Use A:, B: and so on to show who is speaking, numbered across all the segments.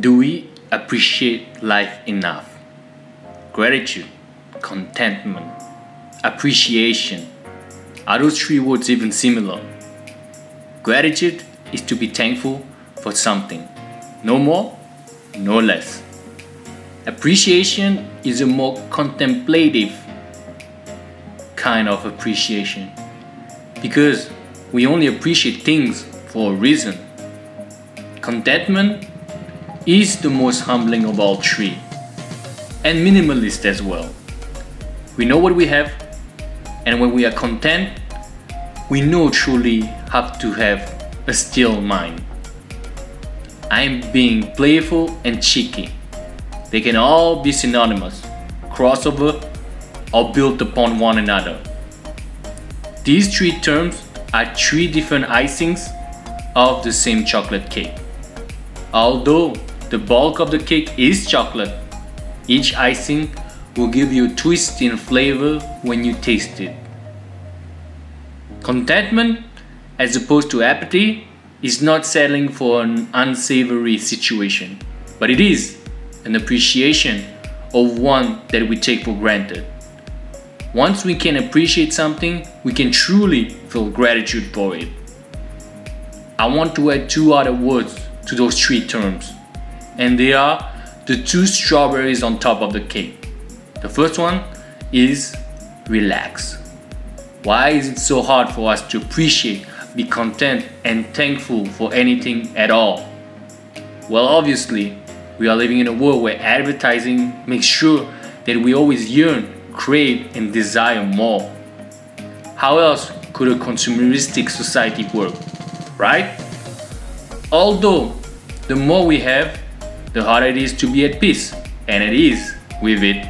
A: Do we appreciate life enough? Gratitude, contentment, appreciation. Are those three words even similar? Gratitude is to be thankful for something, no more, no less. Appreciation is a more contemplative kind of appreciation because we only appreciate things for a reason. Contentment is the most humbling of all three, and minimalist as well. We know what we have, and when we are content, we know truly how to have a still mind. I'm being playful and cheeky. They can all be synonymous, crossover, or built upon one another. These three terms are three different icings of the same chocolate cake. Although the bulk of the cake is chocolate, each icing will give you a twist in flavor when you taste it. Contentment, as opposed to apathy, is not settling for an unsavory situation, but it is an appreciation of one that we take for granted. Once we can appreciate something, we can truly feel gratitude for it. I want to add two other words to those three terms, and they are the two strawberries on top of the cake. The first one is relax. Why is it so hard for us to appreciate, be content, and thankful for anything at all? Well, obviously, we are living in a world where advertising makes sure that we always yearn, crave, and desire more. How else could a consumeristic society work, right? Although the more we have, the harder it is to be at peace, and it is with it.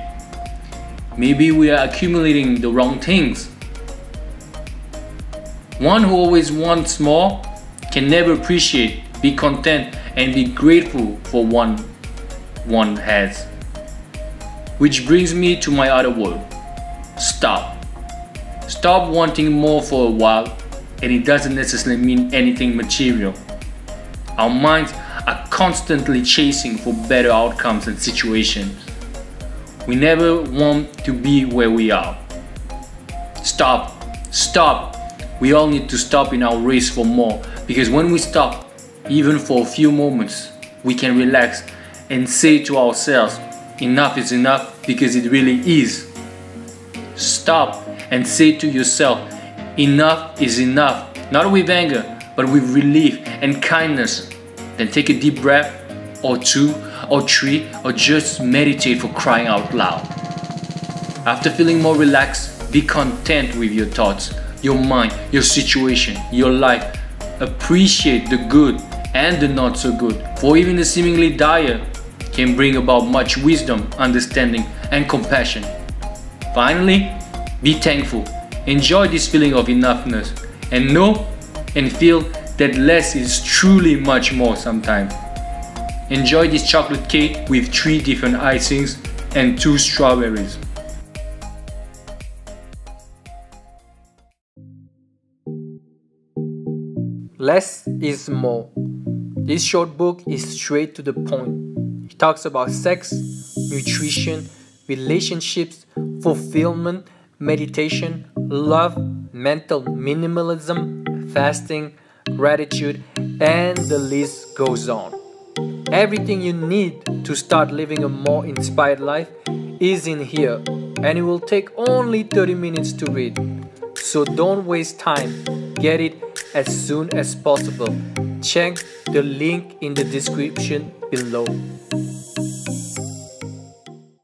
A: Maybe we are accumulating the wrong things. One who always wants more can never appreciate, be content, and be grateful for one one has. Which brings me to my other word stop. Stop wanting more for a while, and it doesn't necessarily mean anything material. Our minds constantly chasing for better outcomes and situations. We never want to be where we are. Stop. Stop. We all need to stop in our race for more because when we stop, even for a few moments, we can relax and say to ourselves, enough is enough because it really is. Stop and say to yourself, enough is enough, not with anger, but with relief and kindness then take a deep breath, or two, or three, or just meditate for crying out loud. After feeling more relaxed, be content with your thoughts, your mind, your situation, your life. Appreciate the good and the not so good, for even the seemingly dire can bring about much wisdom, understanding, and compassion. Finally, be thankful. Enjoy this feeling of enoughness and know and feel that less is truly much more sometimes. Enjoy this chocolate cake with three different icings and two strawberries.
B: Less is more. This short book is straight to the point. It talks about sex, nutrition, relationships, fulfillment, meditation, love, mental minimalism, fasting, gratitude, and the list goes on. Everything you need to start living a more inspired life is in here, and it will take only 30 minutes to read. So don't waste time, get it as soon as possible. Check the link in the description below.